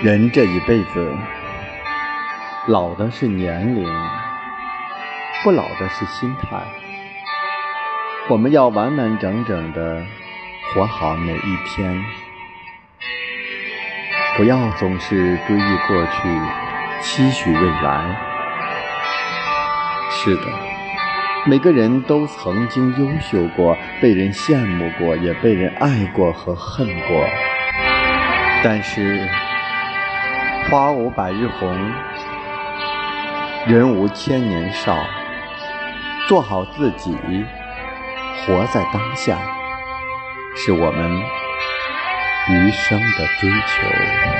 人这一辈子，老的是年龄，不老的是心态。我们要完完整整的活好每一天，不要总是追忆过去，期许未来。是的，每个人都曾经优秀过，被人羡慕过，也被人爱过和恨过，但是。花无百日红，人无千年少。做好自己，活在当下，是我们余生的追求。